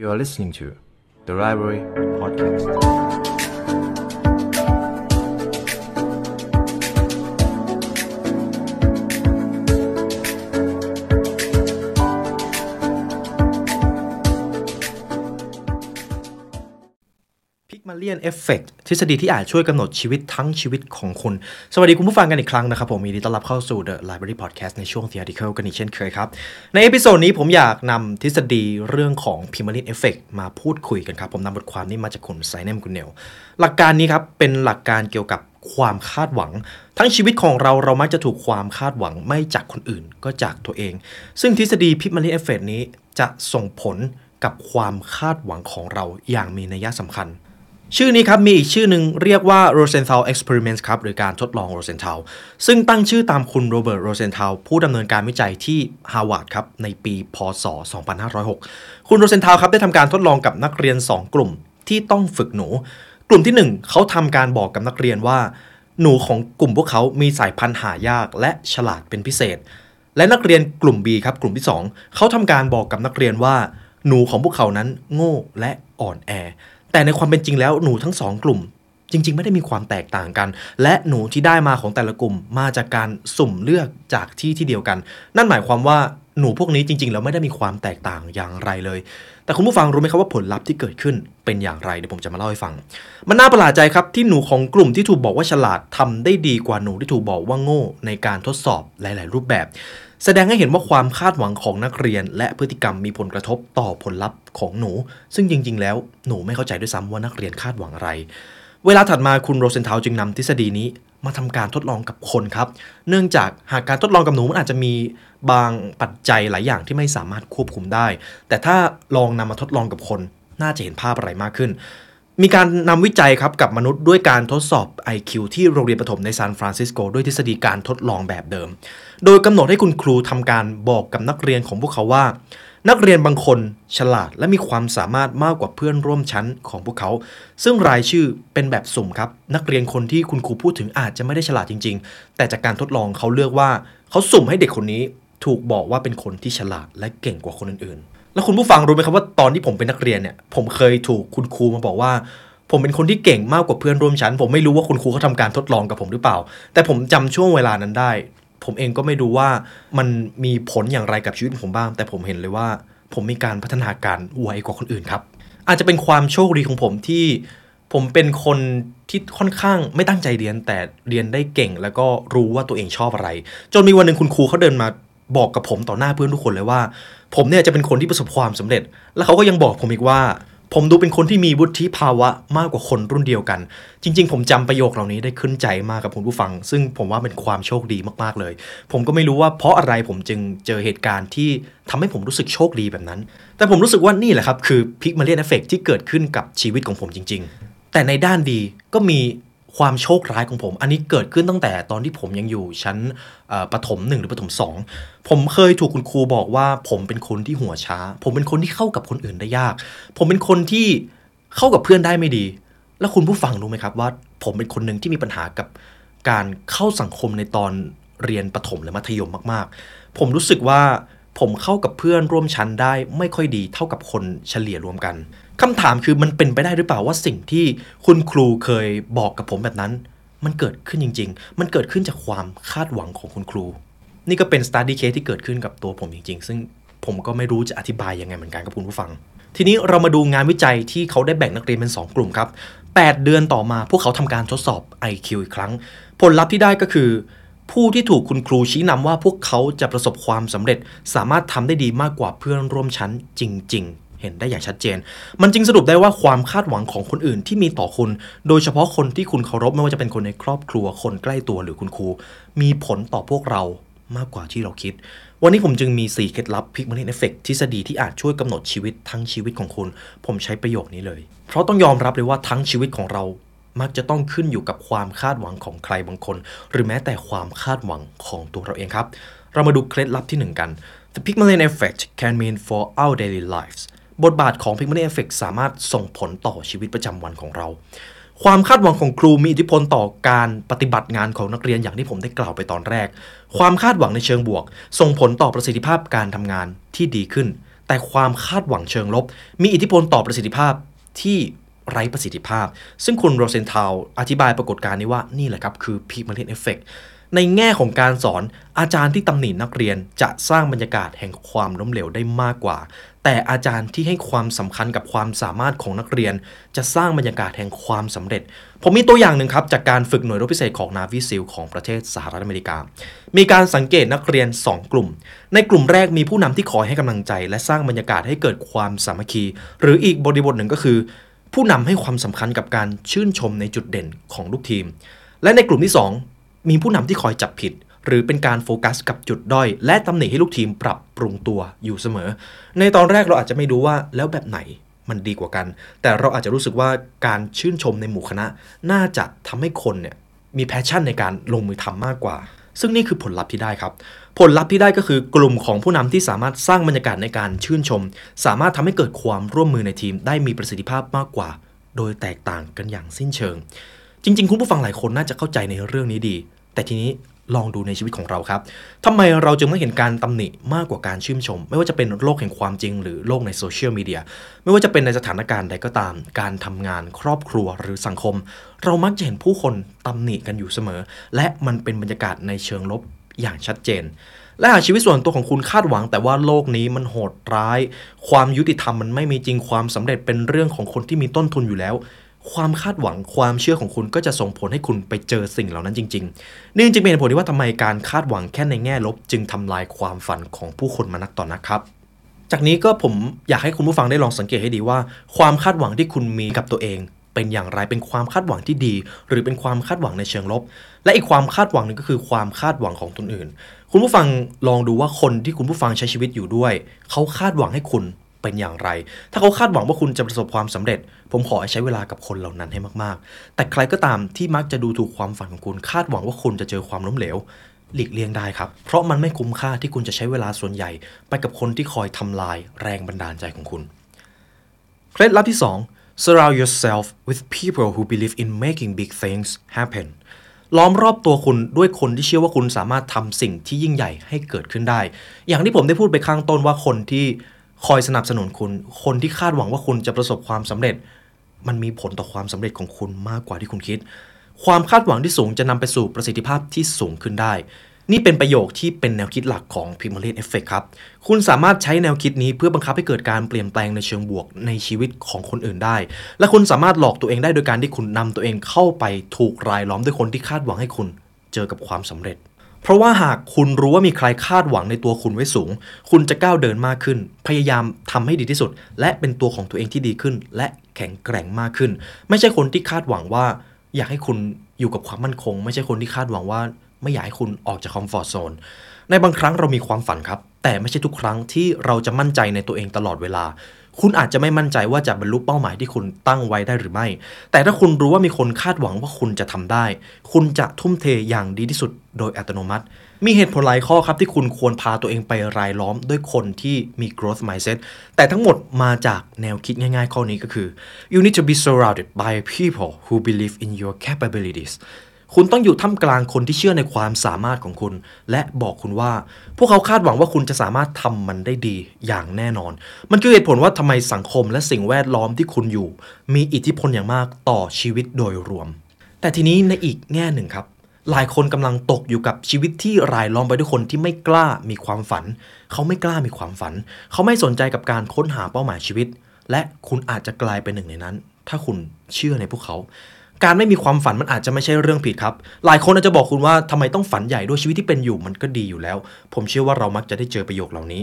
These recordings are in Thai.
You are listening to the Library Podcast. พิกมาเลียนเอฟเฟกทฤษฎีที่อาจช่วยกำหนดชีวิตทั้งชีวิตของคุณ สวัสดีคุณผู้ฟังกันอีกครั้งนะครับ ผมมีดีต้อนรับเข้าสู่ The Library Podcast ในช่วง Theoretical กันอีกเช่นเคยครับ ใน episode นี้ผมอยากนำทฤษฎีเรื่องของ Pygmalion Effect มาพูดคุยกันครับ ผมนำบทความนี้มาจากคุณไซเนมกุนเนลหลักการนี้ครับเป็นหลักการเกี่ยวกับความคาดหวัง ทั้งชีวิตของเราเรามักจะถูกความคาดหวังไม่จากคนอื่นก็จากตัวเอง ซึ่งทฤษฎี Pygmalion Effect นี้จะส่งผลกับความคาดหวังของเราอย่างมีนัยสำคัญ ชื่อนี้ครับมีอีกชื่อหนึ่งเรียกว่า Rosenthal Experiments ครับหรือการทดลอง Rosenthal ซึ่งตั้งชื่อตามคุณโรเบิร์ตโรเซนท l ผู้ดำเนินการวิจัยที่ฮาร์วาร์ดครับในปี พศ 2506 คุณ Rosenthal ครับได้ทำการทดลองกับนักเรียน 2 กลุ่มที่ต้องฝึกหนู กลุ่มที่ 1 เขาทำการบอกกับนักเรียนว่า หนูของกลุ่มพวกเขามีสายพันธุ์หายากและฉลาดเป็นพิเศษ และนักเรียนกลุ่ม B ครับกลุ่มที่ 2 เขาทำการบอกกับนักเรียนว่า หนูของพวกเขานั้นโง่และอ่อนแอ แต่ในความเป็นจริงแล้วหนูทั้งสองกลุ่ม จริง ๆ ไม่ได้มีความแตกต่างกัน และหนูที่ได้มาของแต่ละกลุ่มมาจากการสุ่มเลือกจากที่ที่เดียวกัน นั่นหมายความว่าหนูพวกนี้จริง ๆ แล้วไม่ได้มีความแตกต่างอย่างไรเลย แต่คุณผู้ฟังรู้ไหมครับว่าผลลัพธ์ที่เกิดขึ้นเป็นอย่างไรเดี๋ยวผมจะมาเล่าให้ฟัง มันน่าประหลาดใจครับที่หนูของกลุ่มที่ถูกบอกว่าฉลาดทำได้ดีกว่าหนูที่ถูกบอกว่าโง่ในการทดสอบหลาย ๆ รูปแบบ แสดงให้เห็นว่าความคาดหวังของนักเรียน และพฤติกรรมมีผลกระทบต่อผลลัพธ์ของหนู ซึ่งจริง ๆ แล้วหนูไม่เข้าใจด้วยซ้ำว่านักเรียนคาดหวังอะไร เวลาถัดมาคุณโรเซนทาวจึงนำทฤษฎีนี้มาทำการทดลองกับคนครับ เนื่องจากหากการทดลองกับหนูมันอาจจะมีบางปัจจัยหลายอย่างที่ไม่สามารถควบคุมได้ แต่ถ้าลองนำมาทดลองกับคน น่าจะเห็นภาพอะไรมากขึ้น มีการนำวิจัยครับกับมนุษย์ด้วยการทดสอบ IQ ที่โรงเรียนประถมในซานฟรานซิสโกด้วยทฤษฎีการทดลองแบบเดิม โดยกำหนดให้คุณครูทำการบอกกับนักเรียนของพวกเขาว่า นักเรียนบางคนฉลาดและมีความสามารถมากกว่าเพื่อนร่วมชั้นของพวกเขา ซึ่งรายชื่อเป็นแบบสุ่มครับ นักเรียนคนที่คุณครูพูดถึงอาจจะไม่ได้ฉลาดจริง ๆ แต่จากการทดลองเขาเลือกว่า เขาสุ่มให้เด็กคนนี้ถูกบอกว่าเป็นคนที่ฉลาดและเก่งกว่าคนอื่นๆ แล้วคุณผู้ฟังรู้ไหมครับว่าตอนที่ผมเป็นนักเรียนเนี่ย ผมเคยถูกคุณครูมาบอกว่า ผมเป็นคนที่เก่งมากกว่าเพื่อนร่วมชั้น ผมไม่รู้ว่าคุณครูเขาทำการทดลองกับผมหรือเปล่า แต่ผมจำช่วงเวลานั้นได้ ผมเองก็ไม่รู้ว่ามันมีผลอย่างไรกับชีวิตผมบ้าง แต่ผมเห็นเลยว่า ผมมีการพัฒนาการไวกว่าคนอื่นครับ อาจจะเป็นความโชคดีของผมที่ผมเป็นคนที่ค่อนข้างไม่ตั้งใจเรียนแต่เรียนได้เก่ง แล้วก็รู้ว่าตัวเองชอบอะไร จนมีวันหนึ่งคุณครูเขาเดินมา บอกกับผมต่อหน้าเพื่อนทุกคนเลยว่า ผมเนี่ยจะเป็นคนที่ประสบความสำเร็จ แล้วเขาก็ยังบอกผมอีกว่า ผมดูเป็นคนที่มีวุฒิภาวะมากกว่าคนรุ่นเดียวกัน จริง ๆ ผมจำประโยคเหล่านี้ได้ขึ้นใจมากกับคุณผู้ฟัง ซึ่งผมว่าเป็นความโชคดีมากๆเลย ผมก็ไม่รู้ว่าเพราะอะไรผมจึงเจอเหตุการณ์ที่ทำให้ผมรู้สึกโชคดีแบบนั้น แต่ผมรู้สึกว่านี่แหละครับคือพิกมาเลียนเอฟเฟกที่เกิดขึ้นกับชีวิตของผมจริง ๆ แต่ในด้านดีก็มี ความโชคร้ายของผม อันนี้เกิดขึ้นตั้งแต่ตอนที่ผมยังอยู่ชั้นประถมหนึ่งหรือประถมสองผมเคยถูกคุณครูบอกว่า ผมเป็นคนที่หัวช้า ผมเป็นคนที่เข้ากับคนอื่นได้ยาก ผมเป็นคนที่เข้ากับเพื่อนได้ไม่ดี แล้วคุณผู้ฟังรู้ไหมครับว่า ผมเป็นคนหนึ่งที่มีปัญหากับการเข้าสังคมในตอนเรียนประถมหรือมัธยมมากๆ ผมรู้สึกว่าผมเข้ากับเพื่อนร่วมชั้นได้ไม่ค่อยดีเท่ากับคนเฉลี่ยรวมกัน คำถามคือมันเป็นไปได้หรือเปล่าว่าสิ่งที่คุณครูเคยบอกกับผมแบบนั้น มันเกิดขึ้นจริง ๆ มันเกิดขึ้นจากความคาดหวังของคุณครู นี่ก็เป็น study case ที่เกิดขึ้นกับตัวผมจริง ๆ ซึ่งผมก็ไม่รู้จะอธิบายยังไงเหมือนกันกับคุณผู้ฟัง ทีนี้เรามาดูงานวิจัยที่เขาได้แบ่งนักเรียนเป็น 2 กลุ่มครับ 8 เดือนต่อมาพวกเขาทำการทดสอบ IQ อีกครั้ง ผลลัพธ์ที่ได้ก็คือ ผู้ที่ถูกคุณครูชี้นำว่าพวกเขาจะประสบความสำเร็จ สามารถทำได้ดีมากกว่าเพื่อนร่วมชั้นจริง ๆ เห็นได้อย่างชัดเจน มันจึงสรุปได้ว่าความคาดหวังของคนอื่นที่มีต่อคุณ โดยเฉพาะคนที่คุณเคารพไม่ว่าจะเป็นคนในครอบครัวคนใกล้ตัวหรือคุณครู มีผลต่อพวกเรามากกว่าที่เราคิด วันนี้ผมจึงมี 4 เคล็ดลับพิกมันเอฟเฟกทฤษฎีที่อาจช่วยกำหนดชีวิตทั้งชีวิตของคุณ ผมใช้ประโยคนี้เลย เพราะต้องยอมรับเลยว่าทั้งชีวิตของเรามักจะต้องขึ้นอยู่กับความคาดหวังของใครบางคน หรือแม้แต่ความคาดหวังของตัวเราเองครับ เรามาดูเคล็ดลับที่หนึ่งกัน The Pygmalion Effect can mean for our daily lives บทบาทของ Pygmalion Effect สามารถส่งผลต่อชีวิตประจำวันของเรา ความคาดหวังของครูมีอิทธิพลต่อการปฏิบัติงานของนักเรียนอย่างที่ผมได้กล่าวไปตอนแรก ความคาดหวังในเชิงบวก ส่งผลต่อประสิทธิภาพการทำงานที่ดีขึ้น แต่ความคาดหวังเชิงลบ มีอิทธิพลต่อประสิทธิภาพที่ไร้ประสิทธิภาพ ซึ่งคุณ Rosenthal อธิบายปรากฏการณ์นี้ว่านี่แหละครับคือ Pygmalion Effect ในแง่ของการสอนอาจารย์ที่ตำหนินักเรียนจะสร้างบรรยากาศแห่งความล้มเหลวได้มากกว่า แต่อาจารย์ที่ให้ความสำคัญกับความสามารถของนักเรียน จะสร้างบรรยากาศแห่งความสำเร็จ ผมมีตัวอย่างหนึ่งครับ จากการฝึกหน่วยรบพิเศษของนาวิซิลของประเทศสหรัฐอเมริกา มีการสังเกตนักเรียน 2 กลุ่ม ในกลุ่มแรกมีผู้นำที่คอยให้กำลังใจ และสร้างบรรยากาศให้เกิดความสามัคคี หรืออีกบริบทหนึ่งก็คือ ผู้นำให้ความสำคัญกับการชื่นชมในจุดเด่นของลูกทีม และในกลุ่มที่ 2 มีผู้นำที่คอยจับผิด หรือเป็นการโฟกัสกับจุดด้อย และตำหนิให้ลูกทีมปรับปรุงตัวอยู่เสมอ ในตอนแรกเราอาจจะไม่รู้ว่าแล้วแบบไหนมันดีกว่ากัน แต่เราอาจจะรู้สึกว่าการชื่นชมในหมู่คณะ น่าจะทำให้คนเนี่ยมี passion ในการลงมือทำมากกว่า ซึ่งนี่คือผลลัพธ์ที่ได้ครับ ผลลัพธ์ที่ได้ก็คือกลุ่มของผู้นำที่สามารถสร้างบรรยากาศในการชื่นชม สามารถทำให้เกิดความร่วมมือในทีม ได้มีประสิทธิภาพมากกว่า โดยแตกต่างกันอย่างสิ้นเชิง จริง ๆ คุณผู้ฟังหลายคนน่าจะเข้าใจในเรื่องนี้ดี แต่ทีนี้ลองดูในชีวิตของเราครับทำไมเราจึงไม่เห็นการตำหนิมากกว่าการชื่นชม ไม่ว่าจะเป็นโลกแห่งความจริง หรือโลกในโซเชียลมีเดีย ไม่ว่าจะเป็นในสถานการณ์ใดก็ตาม การทำงานครอบครัวหรือสังคม เรามักจะเห็นผู้คนตำหนิกันอยู่เสมอ และมันเป็นบรรยากาศในเชิงลบอย่างชัดเจน และหากชีวิตส่วนตัวของคุณคาดหวัง แต่ว่าโลกนี้มันโหดร้าย ความยุติธรรมมันไม่มีจริงความสำเร็จเป็นเรื่องของคนที่มีต้นทุนอยู่แล้ว ความคาดหวังความเชื่อของคุณก็จะส่งผลให้คุณไปเจอสิ่งเหล่านั้นจริงๆนี่จึงเป็นผลที่ว่าทำไมการคาดหวังแค่ในแง่ลบ จึงทำลายความฝันของผู้คนมานักต่อนนักครับจากนี้ก็ผมอยากให้คุณผู้ฟังได้ลองสังเกตให้ดีว่า ความคาดหวังที่คุณมีกับตัวเอง เป็นอย่างไรเป็นความคาดหวังที่ดี หรือเป็นความคาดหวังในเชิงลบ และอีกความคาดหวังหนึ่งก็คือความคาดหวังของตนอื่น คุณผู้ฟังลองดูว่าคนที่คุณผู้ฟังใช้ชีวิตอยู่ด้วย เขาคาดหวังให้คุณ เป็นอย่างไร ถ้าเขาคาดหวังว่าคุณจะประสบความสำเร็จ ผมขอให้ใช้เวลากับคนเหล่านั้นให้มากๆ แต่ใครก็ตามที่มักจะดูถูกความฝันของคุณ คาดหวังว่าคุณจะเจอความล้มเหลวหลีกเลี่ยงได้ครับ เพราะมันไม่คุ้มค่าที่คุณจะใช้เวลาส่วนใหญ่ ไปกับคนที่คอยทำลายแรงบันดาลใจของคุณ เคล็ดลับที่ 2 surround yourself with people who believe in making big things happen ล้อมรอบตัวคุณด้วยคนที่เชื่อว่าคุณสามารถทำสิ่งที่ยิ่งใหญ่ให้เกิดขึ้นได้ อย่างที่ผมได้พูดไปข้างต้นว่าคนที่ คอยสนับสนุนคุณ คนที่คาดหวังว่าคุณจะประสบความสำเร็จ มันมีผลต่อความสำเร็จของคุณมากกว่าที่คุณคิด ความคาดหวังที่สูงจะนำไปสู่ประสิทธิภาพที่สูงขึ้นได้ นี่เป็นประโยคที่เป็นแนวคิดหลักของ p i m a l i n Effect ครับ คุณสามารถใช้แนวคิดนี้เพื่อบังคับให้เกิดการเปลี่ยนแปลงในเชิงบวกในชีวิตของคนอื่นได้ และคุณสามารถหลอกตัวเองได้โดยการที่คุณนำตัวเองเข้าไปถูกรายล้อมด้วยคนที่คาดหวังให้คุณเจอกับความสำเร็จ เพราะว่าหากคุณรู้ว่ามีใครคาดหวังในตัวคุณไว้สูง คุณจะก้าวเดินมากขึ้น พยายามทำให้ดีที่สุด และเป็นตัวของตัวเองที่ดีขึ้น และแข็งแกร่งมากขึ้น ไม่ใช่คนที่คาดหวังว่า อยากให้คุณอยู่กับความมั่นคง ไม่ใช่คนที่คาดหวังว่า ไม่อยากให้คุณออกจากคอมฟอร์ทโซนในบางครั้งเรามีความฝันครับ แต่ไม่ใช่ทุกครั้งที่เราจะมั่นใจในตัวเองตลอดเวลา คุณอาจจะไม่มั่นใจว่าจะบรรลุเป้าหมายที่คุณตั้งไว้ได้หรือไม่ แต่ถ้าคุณรู้ว่ามีคนคาดหวังว่าคุณจะทำได้ คุณจะทุ่มเทอย่างดีที่สุดโดยอัตโนมัติ มีเหตุผลหลายข้อครับที่คุณควรพาตัวเองไปรายล้อมด้วยคนที่มี growth mindset แต่ทั้งหมดมาจากแนวคิดง่ายๆ ข้อนี้ก็คือ you need to be surrounded by people who believe in your capabilities คุณต้องอยู่ท่ามกลางคนที่เชื่อในความสามารถของคุณ และบอกคุณว่า พวกเขาคาดหวังว่าคุณจะสามารถทำมันได้ดีอย่างแน่นอน มันคือเหตุผลว่าทำไมสังคมและสิ่งแวดล้อมที่คุณอยู่ มีอิทธิพลอย่างมากต่อชีวิตโดยรวม แต่ทีนี้ในอีกแง่หนึ่งครับ หลายคนกำลังตกอยู่กับชีวิตที่รายล้อมไปด้วยคนที่ไม่กล้ามีความฝัน เขาไม่กล้ามีความฝัน เขาไม่สนใจกับการค้นหาเป้าหมายชีวิต และคุณอาจจะกลายเป็นหนึ่งในนั้น ถ้าคุณเชื่อในพวกเขา การไม่มีความฝันมันอาจจะไม่ใช่เรื่องผิดครับ หลายคนอาจจะบอกคุณว่าทำไมต้องฝันใหญ่ด้วยชีวิตที่เป็นอยู่มันก็ดีอยู่แล้ว ผมเชื่อว่าเรามักจะได้เจอประโยคเหล่านี้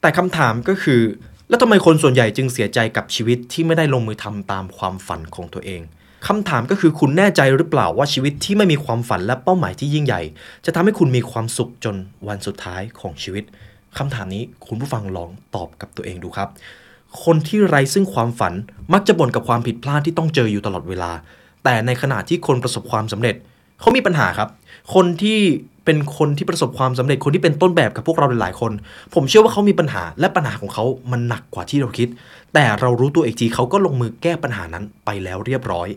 แต่คำถามก็คือ แล้วทำไมคนส่วนใหญ่จึงเสียใจกับชีวิตที่ไม่ได้ลงมือทำตามความฝันของตัวเองคำถามก็คือคุณแน่ใจหรือเปล่าว่าชีวิตที่ไม่มีความฝันและเป้าหมายที่ยิ่งใหญ่ จะทำให้คุณมีความสุขจนวันสุดท้ายของชีวิตคำถามนี้คุณผู้ฟังลองตอบกับตัวเองดูครับ คนที่ไร้ซึ่งความฝันมักจะบ่นกับความผิดพลาดที่ต้องเจออยู่ตลอดเวลา แต่ในขณะที่คนประสบความสำเร็จเขามีปัญหาครับ คนที่เป็นคนที่ประสบความสำเร็จคนที่เป็นต้นแบบกับพวกเราหลายๆคน ผมเชื่อว่าเขามีปัญหาและปัญหาของเขามันหนักกว่าที่เราคิด แต่เรารู้ตัวเอีกทีเขาก็ลงมือแก้ปัญหานั้นไปแล้วเรียบร้อย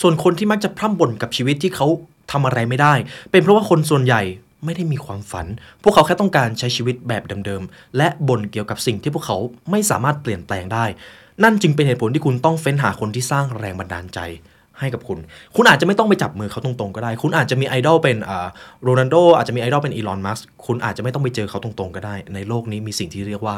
ส่วนคนที่มักจะพร่ำบ่นกับชีวิตที่เขาทำอะไรไม่ได้ เป็นเพราะว่าคนส่วนใหญ่ไม่ได้มีความฝัน พวกเขาแค่ต้องการใช้ชีวิตแบบเดิมๆ และบ่นเกี่ยวกับสิ่งที่พวกเขาไม่สามารถเปลี่ยนแปลงได้ นั่นจึงเป็นเหตุผลที่คุณต้องเฟ้นหาคนที่สร้างแรงบันดาลใจ ให้กับคุณ คุณอาจจะไม่ต้องไปจับมือเขาตรงๆก็ได้ คุณอาจจะมีไอดอลเป็นโรนัลโดอาจจะมีไอดอลเป็นอีลอน มัสก์คุณอาจจะไม่ต้องไปเจอเขาตรงๆก็ได้ ในโลกนี้มีสิ่งที่เรียกว่า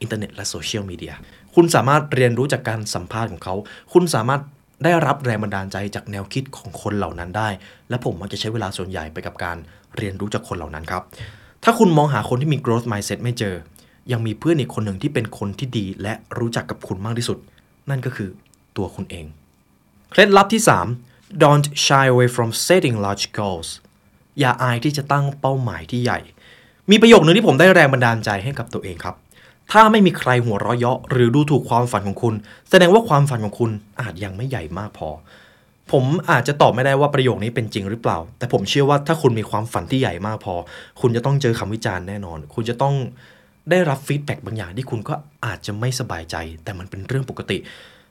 อินเทอร์เน็ตและโซเชียลมีเดีย คุณสามารถเรียนรู้จากการสัมภาษณ์ของเขา คุณสามารถได้รับแรงบันดาลใจจากแนวคิดของคนเหล่านั้นได้ และผมมักจะใช้เวลาส่วนใหญ่ไปกับการเรียนรู้จากคนเหล่านั้นครับ ถ้าคุณมองหาคนที่มี growth mindset ไม่เจอ ยังมีเพื่อนอีกคนหนึ่งที่เป็นคนที่ดีและรู้จักกับคุณมากที่สุด นั่นก็คือตัวคุณเอง เคล็ดลับที่ 3 don't shy away from setting large goals อย่าอายที่จะตั้งเป้าหมายที่ใหญ่ มีประโยคนึงที่ผมได้แรงบันดาลใจให้กับตัวเองครับ ถ้าไม่มีใครหัวเราะเยาะหรือดูถูกความฝันของคุณ แสดงว่าความฝันของคุณอาจยังไม่ใหญ่มากพอ ผมอาจจะตอบไม่ได้ว่าประโยคนี้เป็นจริงหรือเปล่า แต่ผมเชื่อว่าถ้าคุณมีความฝันที่ใหญ่มากพอ คุณจะต้องเจอคำวิจารณ์แน่นอน คุณจะต้องได้รับ feedback บางอย่างที่คุณก็อาจจะไม่สบายใจ แต่มันเป็นเรื่องปกติ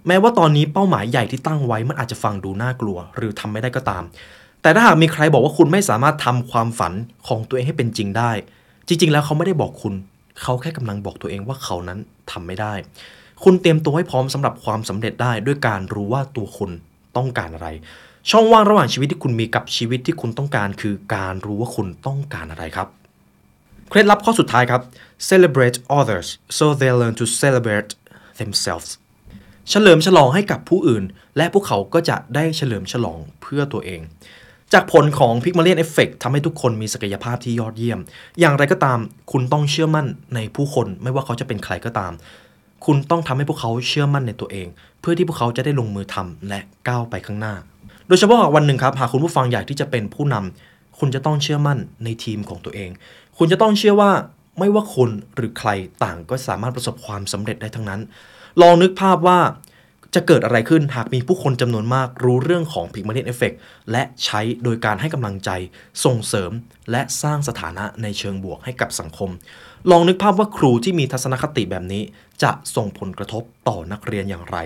แม้ว่าตอนนี้เป้าหมายใหญ่ที่ตั้งไว้มันอาจจะฟังดูน่ากลัว หรือทำไม่ได้ก็ตาม แต่ถ้าหากมีใครบอกว่าคุณไม่สามารถทำความฝันของตัวเองให้เป็นจริงได้ จริง ๆ แล้วเขาไม่ได้บอกคุณ เขาแค่กำลังบอกตัวเองว่าเขานั้นทำไม่ได้ คุณเตรียมตัวให้พร้อมสำหรับความสำเร็จได้ ด้วยการรู้ว่าตัวคุณต้องการอะไร ช่องว่างระหว่างชีวิตที่คุณมีกับชีวิตที่คุณต้องการ คือการรู้ว่าคุณต้องการอะไรครับเคล็ดลับข้อสุดท้ายครับ celebrate others so they learn to celebrate themselves เฉลิมฉลองให้กับผู้อื่น และพวกเขาก็จะได้เฉลิมฉลองเพื่อตัวเอง จากผลของ Pygmalion Effect ทำให้ทุกคนมีศักยภาพที่ยอดเยี่ยม อย่างไรก็ตาม คุณต้องเชื่อมั่นในผู้คนไม่ว่าเขาจะเป็นใครก็ตาม คุณต้องทำให้พวกเขาเชื่อมั่นในตัวเอง เพื่อที่พวกเขาจะได้ลงมือทำและก้าวไปข้างหน้า โดยเฉพาะวันหนึ่งครับหากคุณผู้ฟังอยากที่จะเป็นผู้นำคุณจะต้องเชื่อมั่นในทีมของตัวเอง คุณจะต้องเชื่อว่าไม่ว่าคุณหรือใครต่างก็สามารถประสบความสำเร็จได้ทั้งนั้น ลองนึกภาพว่าจะเกิดอะไรขึ้นหากมีผู้คนจำนวนมากรู้เรื่องของ Pygmalion Effect และใช้โดยการให้กำลังใจ ส่งเสริม และสร้างสถานะในเชิงบวกให้กับสังคม ลองนึกภาพว่าครูที่มีทัศนคติแบบนี้ จะส่งผลกระทบต่อนักเรียนอย่างไร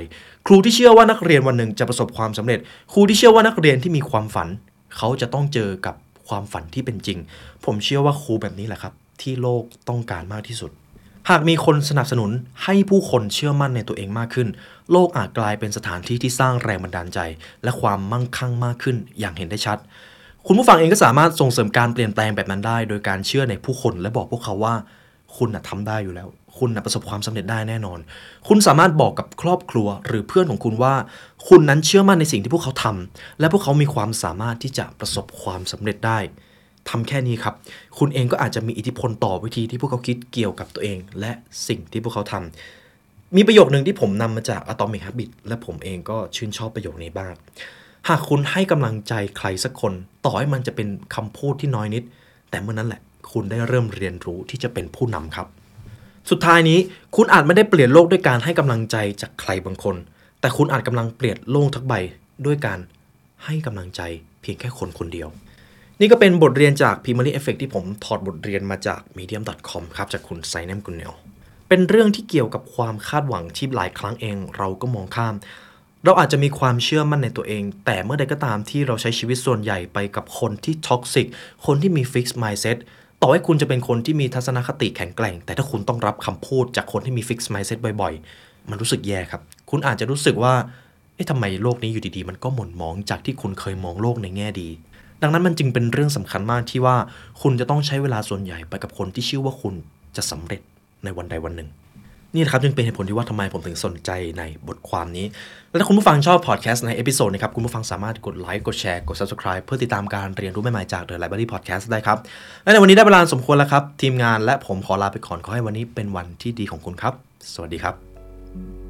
ครูที่เชื่อว่านักเรียนวันหนึ่งจะประสบความสำเร็จ ครูที่เชื่อว่านักเรียนที่มีความฝัน เขาจะต้องเจอกับความฝันที่เป็นจริง ผมเชื่อว่าครูแบบนี้แหละครับ ที่โลกต้องการมากที่สุด หากมีคนสนับสนุนให้ผู้คนเชื่อมั่นในตัวเองมากขึ้น โลกอาจกลายเป็นสถานที่ที่สร้างแรงบันดาลใจ และความมั่งคั่งมากขึ้นอย่างเห็นได้ชัด คุณผู้ฟังเองก็สามารถส่งเสริมการเปลี่ยนแปลงแบบนั้นได้ โดยการเชื่อในผู้คนและบอกพวกเขาว่า คุณนะทำได้อยู่แล้ว คุณนะประสบความสำเร็จได้แน่นอน คุณสามารถบอกกับครอบครัวหรือเพื่อนของคุณว่า คุณนั้นเชื่อมั่นในสิ่งที่พวกเขาทำและพวกเขามีความสามารถที่จะประสบความสำเร็จได้ ทำแค่นี้ครับ คุณเองก็อาจจะมีอิทธิพลต่อวิธีที่พวกเขาคิดเกี่ยวกับตัวเอง และสิ่งที่พวกเขาทำมีประโยคหนึ่งที่ผมนำมาจาก Atomic Habit และผมเองก็ชื่นชอบประโยคนี้บ้าง หากคุณให้กำลังใจใครสักคน ต่อให้มันจะเป็นคำพูดที่น้อยนิด แต่เมื่อนั้นแหละ คุณได้เริ่มเรียนรู้ที่จะเป็นผู้นำครับ สุดท้ายนี้คุณอาจไม่ได้เปลี่ยนโลกด้วยการให้กำลังใจจากใครบางคน แต่คุณอาจกำลังเปลี่ยนโลกทั้งใบด้วยการให้กำลังใจเพียงแค่คนคนเดียว นี่ก็เป็นบทเรียนจาก p i m a r y Effect ที่ผมถอดบทเรียนมาจาก medium.com ครับจากคุณไซแนมกุนเนลเป็นเรื่องที่เกี่ยวกับความคาดหวังที่หลายครั้งเอง เราก็มองข้าม เราอาจจะมีความเชื่อมั่นในตัวเอง แต่เมื่อใดก็ตามที่เราใช้ชีวิตส่วนใหญ่ไปกับคนที่ท็อกซิกคนที่มี fixed mindset ต่อให้คุณจะเป็นคนที่มีทัศนคติแข็งแกร่ง แต่ถ้าคุณต้องรับคำพูดจากคนที่มี fixed mindset บ่อยๆ มันรู้สึกแย่ครับ คุณอาจจะรู้สึกว่าเอ๊ะทำไมโลกนี้อยู่ดีๆ มันก็หม่นหมองจากที่คุณเคยมองโลกในแง่ดี ดังนั้นมันจึงเป็นเรื่องสำคัญมากที่ว่าคุณจะต้องใช้เวลาส่วนใหญ่ไปกับคนที่เชื่อว่าคุณจะสำเร็จในวันใดวันหนึ่ง นี่นะครับจึงเป็นเหตุผลที่ว่าทำไมผมถึงสนใจในบทความนี้ และถ้าคุณผู้ฟังชอบพอดแคสต์ใน episode นะครับคุณผู้ฟังสามารถกดไลค์กดแชร์กด subscribe เพื่อติดตามการเรียนรู้ใหม่ๆจาก The Library Podcast ได้ครับและในวันนี้ได้เวลาสมควรแล้วครับ ทีมงานและผมขอลาไปก่อนขอให้วันนี้เป็นวันที่ดีของคุณครับ สวัสดีครับ